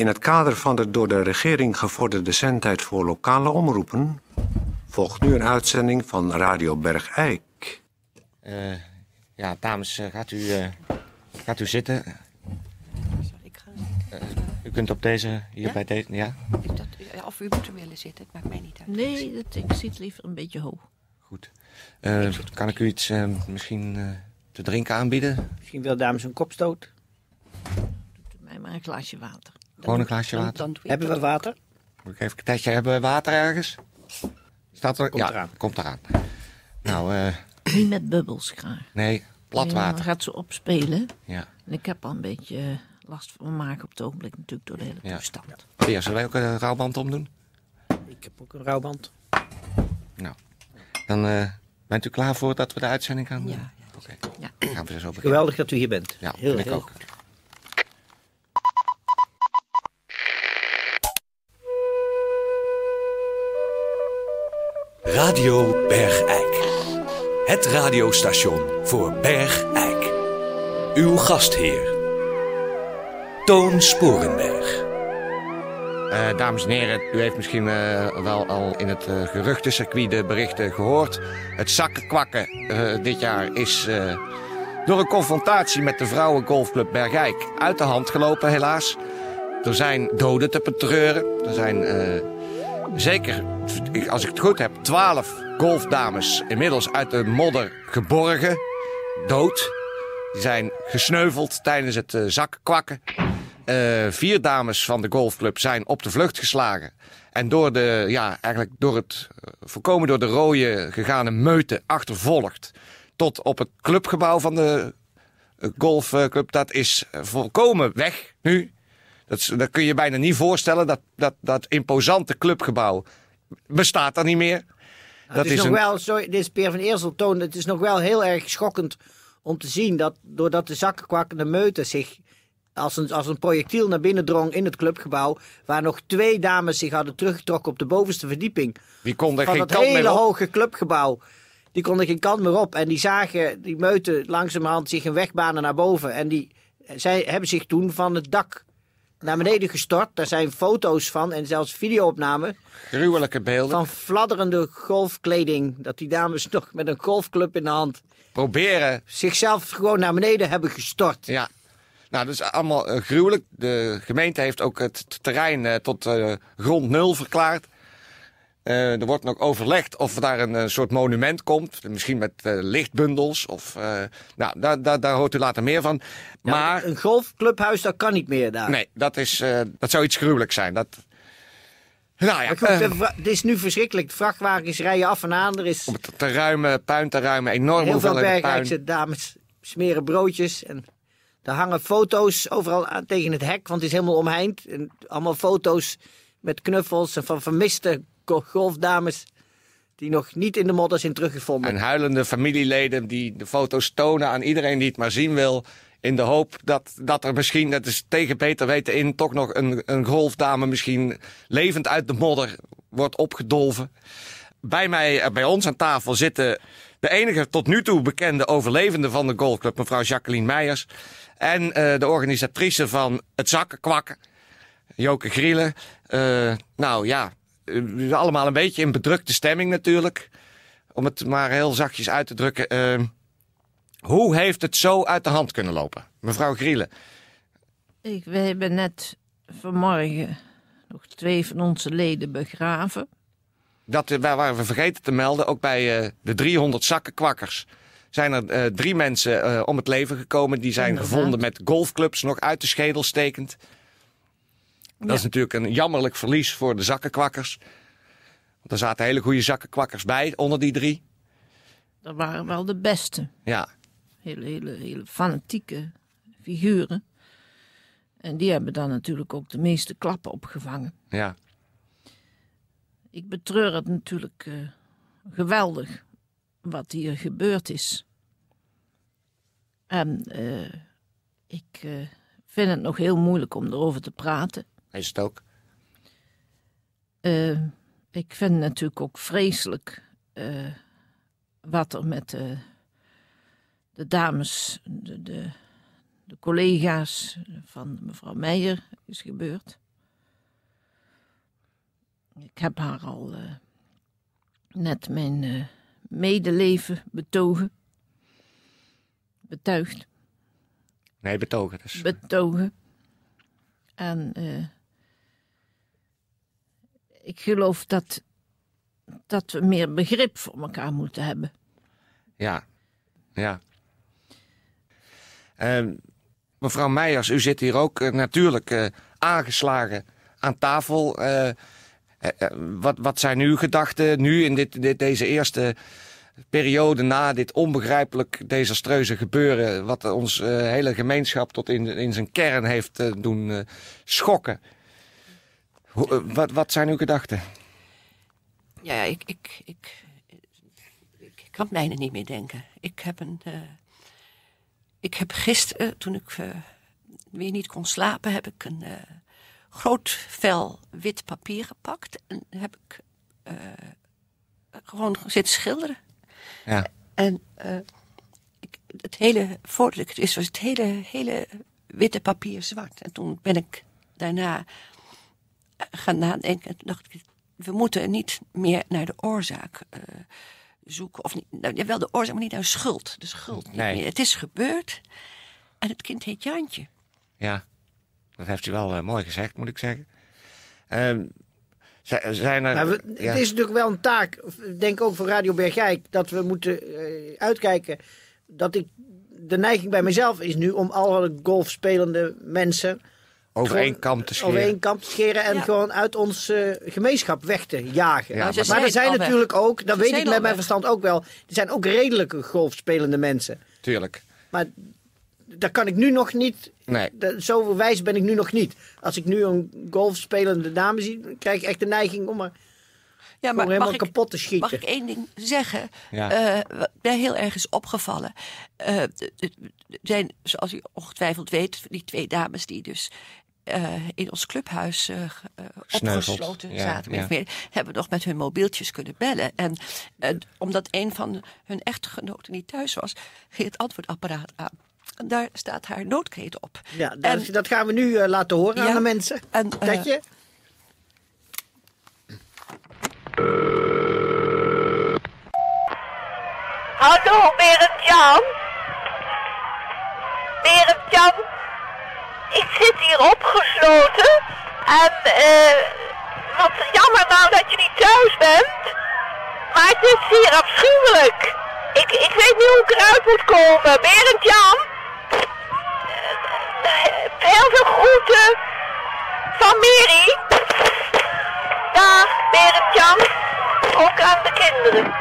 In het kader van de door de regering gevorderde zendtijd voor lokale omroepen volgt nu een uitzending van Radio Bergijk. Uh, ja, dames, uh, gaat, u, uh, gaat u zitten. Ik ga zitten. u kunt op deze, hier Ja? bij deze, ja, dat, of u moet er willen zitten, het maakt mij niet uit. Nee, dat, ik zit liever een beetje hoog. goed. Eh, kan ik u iets eh, misschien eh, te drinken aanbieden? Misschien wil dames een kopstoot. Doe mij maar een glaasje water. Gewoon een glaasje Dan, water? dan Hebben we water? Moet ik even een tijdje hebben we water ergens? Staat er? Komt ja, eraan. komt eraan. Nou, eh, Niet met bubbels graag. nee, plat Nee, Dan water. gaat ze opspelen. Ja. En ik heb al een beetje eh, last van mijn maag op het ogenblik natuurlijk door de hele Ja. toestand. Peer, zullen wij ook een rouwband omdoen? Ik heb ook een rouwband. Nou, dan eh, bent u klaar voor dat we de uitzending gaan doen? Ja, Oké, Ja. dan gaan we zo beginnen. Geweldig dat u hier bent. Ja, heel, vind ik heel ook. goed. Radio Bergijk. Het radiostation voor Bergijk. Uw gastheer. Toon Sporenberg. Eh, dames en heren, u heeft misschien eh, wel al in het uh, geruchtencircuit de berichten gehoord. Het zakkenkwakken dit jaar is door een confrontatie met de vrouwengolfclub Bergijk uit de hand gelopen, helaas. Er zijn doden te betreuren. Er zijn zeker, als ik het goed heb, twaalf golfdames inmiddels uit de modder geborgen. Dood. Die zijn gesneuveld tijdens het uh, zakkenkwakken. Uh, vier dames van de golfclub zijn op de vlucht geslagen. En door, de, ja, eigenlijk door het uh, voorkomen door de rode gegane meute achtervolgd. Tot op het clubgebouw van de golfclub. Dat is volkomen weg nu. Dat, dat kun je bijna niet voorstellen. Dat, dat, dat imposante clubgebouw bestaat er niet meer. Het is, nog een... wel, sorry, dit is Peer van Eerseltoon. Het is nog wel heel erg schokkend om te zien dat doordat de zakkenkwakkende meute zich als een, als een projectiel naar binnen drong in het clubgebouw. Waar nog twee dames zich hadden teruggetrokken op de bovenste verdieping. Die konden van geen dat kant hele meer op. hoge clubgebouw. Die konden geen kant meer op. En die zagen die meuten langzamerhand zich een weg banen naar boven. En die zij hebben zich toen van het dak naar beneden gestort. Daar zijn foto's van en zelfs videoopnamen. Gruwelijke beelden. Van fladderende golfkleding. Dat die dames nog met een golfclub in de hand. Proberen. zichzelf gewoon naar beneden hebben gestort. Ja, nou, dat is allemaal uh, gruwelijk. De gemeente heeft ook het terrein uh, tot uh, grond nul verklaard. Er wordt nog overlegd of daar een, een soort monument komt. Misschien met lichtbundels. Of, nou, daar, daar, daar hoort u later meer van. Ja, maar een golfclubhuis, dat kan niet meer daar. Nee, dat, is, dat zou iets gruwelijks zijn. Dat... Nou ja, goed, het is nu verschrikkelijk. De vrachtwagens rijden af en aan. Er is om het te ruimen, puin te ruimen, enorm heel veel bergrijkse dames smeren broodjes en er hangen foto's overal aan, tegen het hek, want het is helemaal omheind. En allemaal foto's met knuffels en van vermiste golfdames die nog niet in de modder zijn teruggevonden. En huilende familieleden die de foto's tonen aan iedereen die het maar zien wil. In de hoop dat, dat er misschien, dat is tegen beter weten in, toch nog een, een golfdame misschien levend uit de modder wordt opgedolven. Bij mij, bij ons aan tafel zitten de enige tot nu toe bekende overlevende van de golfclub, mevrouw Jacqueline Meijers. En uh, de organisatrice van het zakkenkwakken, Joke Grielen. Uh, nou ja, uh, allemaal een beetje in bedrukte stemming natuurlijk. Om het maar heel zachtjes uit te drukken. Uh, hoe heeft het zo uit de hand kunnen lopen, mevrouw Grielen? Ik, we hebben net vanmorgen nog twee van onze leden begraven. Dat waren we vergeten te melden, ook bij uh, de 300 zakkenkwakkers zijn er uh, drie mensen uh, om het leven gekomen. Die zijn Inderdaad. gevonden met golfclubs nog uit de schedel stekend. Dat ja. is natuurlijk een jammerlijk verlies voor de zakkenkwakkers. Want er zaten hele goede zakkenkwakkers bij onder die drie. Dat waren wel de beste. Ja. Hele, hele, hele fanatieke figuren. En die hebben dan natuurlijk ook de meeste klappen opgevangen. Ja. Ik betreur het natuurlijk uh, geweldig wat hier gebeurd is. En uh, ik uh, vind het nog heel moeilijk om erover te praten. Is het ook? Uh, ik vind het natuurlijk ook vreselijk wat er met de, de dames, de, de, de, collega's van mevrouw Meijer is gebeurd. Ik heb haar al eh, net mijn eh, medeleven betogen. Betuigd, Nee, betogen. Dus. betogen. En eh, ik geloof dat, dat we meer begrip voor elkaar moeten hebben. Ja, ja. Ehm, mevrouw Meijers, u zit hier ook eh, natuurlijk eh, aangeslagen aan tafel. Eh, wat, wat zijn uw gedachten nu in dit, dit, deze eerste periode na dit onbegrijpelijk desastreuze gebeuren... wat ons hele gemeenschap tot in, in zijn kern heeft doen schokken? Hoe, eh, wat, wat zijn uw gedachten? Ja, ik, ik, ik, ik kan bijna niet meer denken. Ik heb een. eh, ik heb gisteren, toen ik eh, weer niet kon slapen, heb ik een eh, groot vel wit papier gepakt. En heb ik eh, gewoon zitten schilderen. Ja, En eh, ik, het hele, voordat ik het wist, was het hele, hele witte papier zwart. En toen ben ik daarna eh, gaan nadenken. Toen dacht ik, we moeten niet meer naar de oorzaak eh, zoeken. Of niet, nou, ja, wel de oorzaak, maar niet naar de schuld. De schuld niet Nee. meer. Het is gebeurd. En het kind heet Jantje. ja. Dat heeft u wel eh, mooi gezegd, moet ik zeggen. Ehm, zi- zijn er... Maar we- ja. Het is natuurlijk wel een taak, ik denk ook voor Radio Bergijk, dat we moeten eh, uitkijken. Dat ik, de neiging bij mezelf is nu om alle golfspelende mensen over één kam te scheren. over één kam te scheren en Ja. gewoon uit ons eh, gemeenschap weg te jagen. Ja, maar, maar- er zijn weg. natuurlijk ook, dat Ze weet ik met mijn weg. verstand ook wel, er zijn ook redelijke golfspelende mensen. Tuurlijk. Maar daar kan ik nu nog niet, Nee. zo wijs ben ik nu nog niet. Als ik nu een golfspelende dame zie, krijg ik echt de neiging om er Ja, helemaal mag ik, kapot te schieten. Mag ik één ding zeggen? Ja. Eh, wat mij heel erg is opgevallen. Eh, zijn, zoals u ongetwijfeld weet, die twee dames die dus eh, in ons clubhuis eh, eh, opgesloten Ja, zaten. ja. meer, hebben nog met hun mobieltjes kunnen bellen. En omdat een van hun echtgenoten niet thuis was, ging het antwoordapparaat aan. En daar staat haar noodkreet op. Ja, dat, En- dat gaan we nu laten horen aan de mensen. en, eh, Kijk je? Hallo, Berend-Jan. Berend-Jan, ik zit hier opgesloten. En, eh, wat jammer nou dat je niet thuis bent. Maar het is hier afschuwelijk. Ik, ik weet niet hoe ik eruit moet komen. Berend-Jan. Eh, heel veel groeten van Mary. Dag, Berend-Jan. Ook aan de kinderen.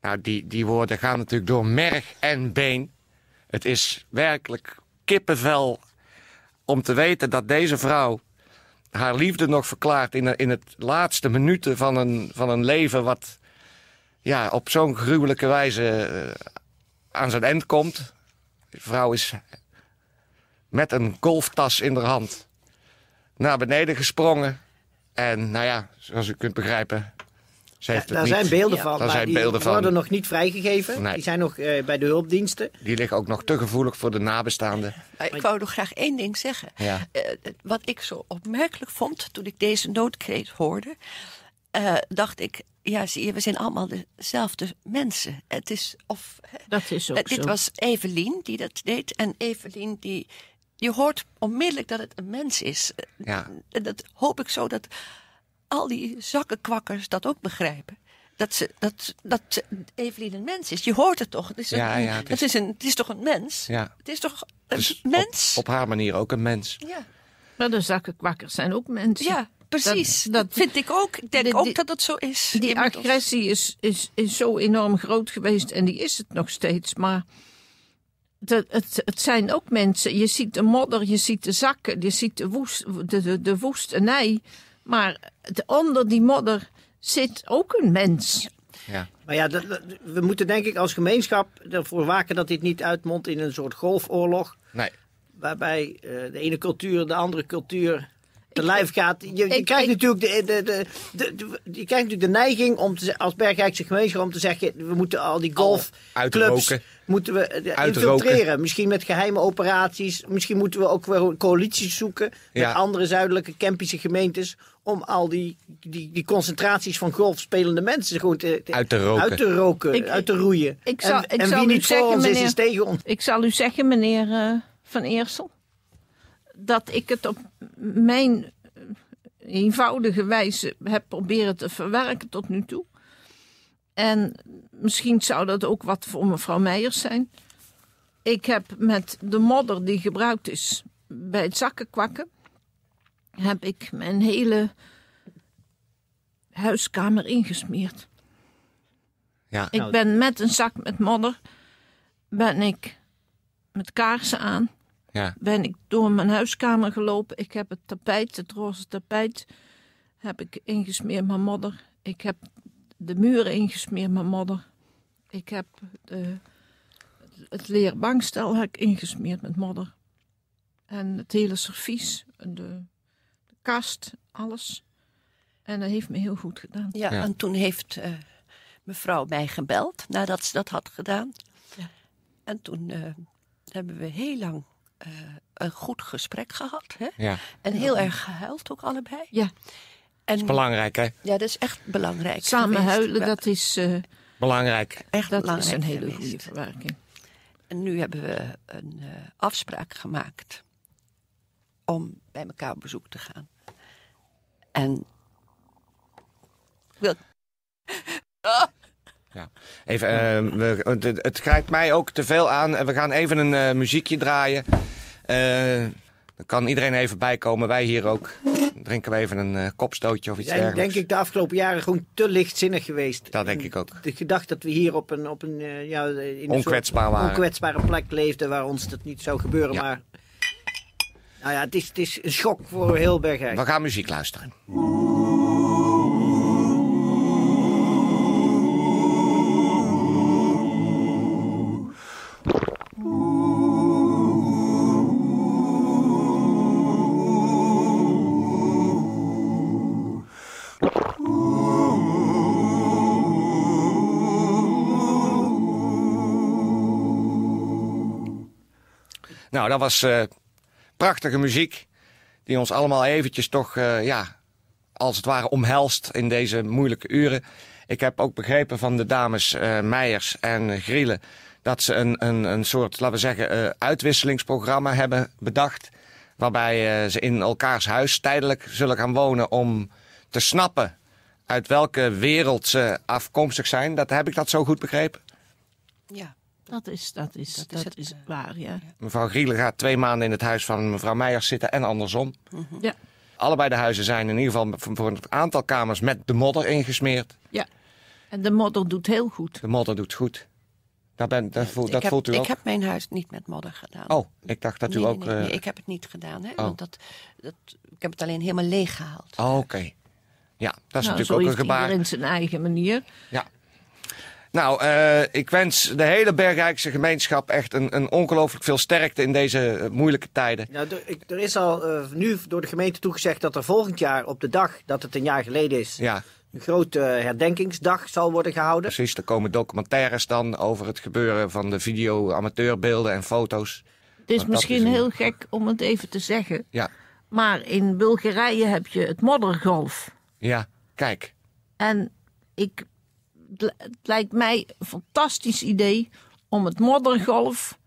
Nou, die, die woorden gaan natuurlijk door merg en been. Het is werkelijk kippenvel om te weten dat deze vrouw haar liefde nog verklaart in, in het laatste minuten van een, van een leven wat ja, op zo'n gruwelijke wijze eh, aan zijn eind komt. Die vrouw is met een golftas in haar hand naar beneden gesprongen. En nou ja, zoals u kunt begrijpen, ze heeft het Daar niet. zijn beelden Ja. van, Daar maar zijn die beelden van. worden nog niet vrijgegeven. Nee. Die zijn nog eh, bij de hulpdiensten. Die liggen ook nog te gevoelig voor de nabestaanden. Maar ik wou nog graag één ding zeggen. Ja. Eh, wat ik zo opmerkelijk vond toen ik deze noodkreet hoorde, eh, dacht ik, ja, zie je, we zijn allemaal dezelfde mensen. Het is of Dat is ook dit zo. was Evelien die dat deed en Evelien die je hoort onmiddellijk dat het een mens is. Ja. En dat hoop ik zo dat al die zakkenkwakkers dat ook begrijpen. Dat, ze, dat, dat Evelien een mens is. Je hoort het toch? Het is, een, Ja, ja, het het is- een, het is toch een mens? Ja. Het is toch een Dus mens? Op, op haar manier ook een mens. Ja. Maar de zakkenkwakkers zijn ook mensen. Ja, precies. Dat, Dat- dat- vind ik ook. Ik denk ook die- dat het zo is. Die agressie is, is, is zo enorm groot geweest en die is het nog steeds. Maar de, het, het zijn ook mensen. Je ziet de modder, je ziet de zakken, je ziet de, woest, de, de, de woestenij. Maar de- onder die modder zit ook een mens. Ja. Maar ja, dat- we moeten denk ik als gemeenschap ervoor waken dat dit niet uitmondt in een soort golfoorlog. Nee. Waarbij eh, de ene cultuur de andere cultuur te lijf gaat. Je, je ik- krijgt ik- natuurlijk de, de, de, de, de- je krijgt natuurlijk de neiging om te, als Bergrijkse gemeenschap om te zeggen, we moeten al die golfclubs uitroken. Moeten we eh, Uitroken. infiltreren. Misschien met geheime operaties. Misschien moeten we ook weer coalities zoeken met Ja. andere zuidelijke Kempische gemeentes om al die, die, die concentraties van golfspelende mensen gewoon te, te- Uit te roken. uit te roken, Ik- uit te roeien. ik zal- en ik en zal wie u niet voor zeggen, ons is, meneer- is tegen ons. Ik zal u zeggen, meneer eh, Van Eersel, dat ik het op mijn eenvoudige wijze heb proberen te verwerken tot nu toe. En misschien zou dat ook wat voor mevrouw Meijers zijn. Ik heb met de modder die gebruikt is bij het zakkenkwakken, heb ik mijn hele huiskamer ingesmeerd. Ja. Ik ben met een zak met modder, ben ik met kaarsen aan, Ja. ben ik door mijn huiskamer gelopen. Ik heb het tapijt, het roze tapijt, heb ik ingesmeerd met modder. Ik heb de muren ingesmeerd met modder. Ik heb de, het leren bankstel heb ik ingesmeerd met modder. En het hele servies, de, de kast, alles. En dat heeft me heel goed gedaan. Ja, Ja. en toen heeft eh, mevrouw mij gebeld nadat ze dat had gedaan. Ja. En toen eh, hebben we heel lang eh, een goed gesprek gehad. Hè? ja. En heel erg gehuild ook allebei. Ja, En, Belangrijk, hè? ja, dat is echt belangrijk. samen geweest. huilen, Ja, dat is, eh, Belangrijk. echt dat belangrijk is een hele geweest. goede verwerking. En nu hebben we een eh, afspraak gemaakt om bij elkaar op bezoek te gaan. En wil, Even, eh, we, het, het grijpt mij ook te veel aan. En We gaan even een eh, muziekje draaien. Dan kan iedereen even bijkomen. Wij hier ook. Drinken we even een eh, kopstootje of iets dergelijks. denk ik de afgelopen jaren gewoon te lichtzinnig geweest. Dat denk ik ook. De gedachte dat we hier op een, op een, eh, ja, in Onkwetsbaar onkwetsbare plek leefden waar ons dat niet zou gebeuren. Ja. Maar nou ja, het is, het is een schok voor heel Bergijk. We gaan muziek luisteren. Nou, dat was eh, prachtige muziek. Die ons allemaal eventjes toch, eh, ja, als het ware omhelst in deze moeilijke uren. Ik heb ook begrepen van de dames eh, Meijers en Grielen... dat ze een, een, een soort, laten we zeggen, uitwisselingsprogramma hebben bedacht... waarbij ze in elkaars huis tijdelijk zullen gaan wonen om te snappen... uit welke wereld ze afkomstig zijn. Dat, heb ik dat zo goed begrepen? ja, Dat is, dat is, Dat dat is het, eh, waar, ja. Mevrouw Grielen gaat twee maanden in het huis van mevrouw Meijers zitten en andersom. Ja, Allebei de huizen zijn in ieder geval voor een aantal kamers met de modder ingesmeerd. ja. En de modder doet heel goed. De modder doet goed. Dat, ben, dat, voelt, ik dat heb, voelt u ik ook? heb mijn huis niet met modder gedaan. Oh, ik dacht dat u nee, ook... nee, nee, eh, nee, ik heb het niet gedaan. Hè? Oh. Want dat, dat, ik heb het alleen helemaal leeg gehaald. Oh, oké. Ja, dat is nou, natuurlijk ook een gebaar. iedereen zijn eigen manier. Ja. Nou, eh, ik wens de hele Bergrijkse gemeenschap echt een, een ongelooflijk veel sterkte in deze eh, moeilijke tijden. Ja, er, ik- er is al eh, nu door de gemeente toegezegd dat er volgend jaar op de dag dat het een jaar geleden is, Ja, een grote herdenkingsdag zal worden gehouden. precies. Er komen documentaires dan over het gebeuren van de video, amateurbeelden en foto's. Het is misschien is een- heel gek om het even te zeggen. Ja, Maar in Bulgarije heb je het moddergolf. ja. Kijk. En ik, het li- het lijkt mij een fantastisch idee om het moddergolf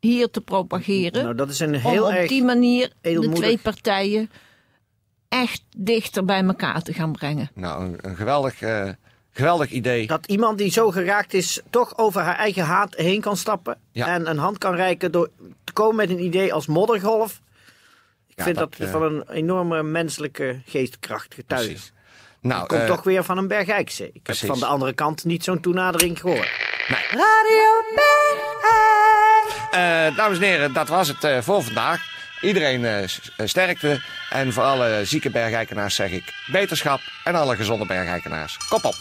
hier te propageren. Nou, dat is een om heel op die manier de twee partijen echt dichter bij elkaar te gaan brengen. Nou, een, een geweldig, eh, geweldig idee. Dat iemand die zo geraakt is, toch over haar eigen haat heen kan stappen. Ja. En een hand kan reiken door te komen met een idee als moddergolf. Ik Ja, vind dat, dat, eh, van een enorme menselijke geestkracht getuigen. Nou, Komt eh, toch weer van een Bergijkse. Ik precies. heb van de andere kant niet zo'n toenadering gehoord. Eh, dames en heren, dat was het eh, voor vandaag. Iedereen sterkte. En voor alle zieke bergijkenaars zeg ik beterschap. En alle gezonde bergijkenaars, kop op.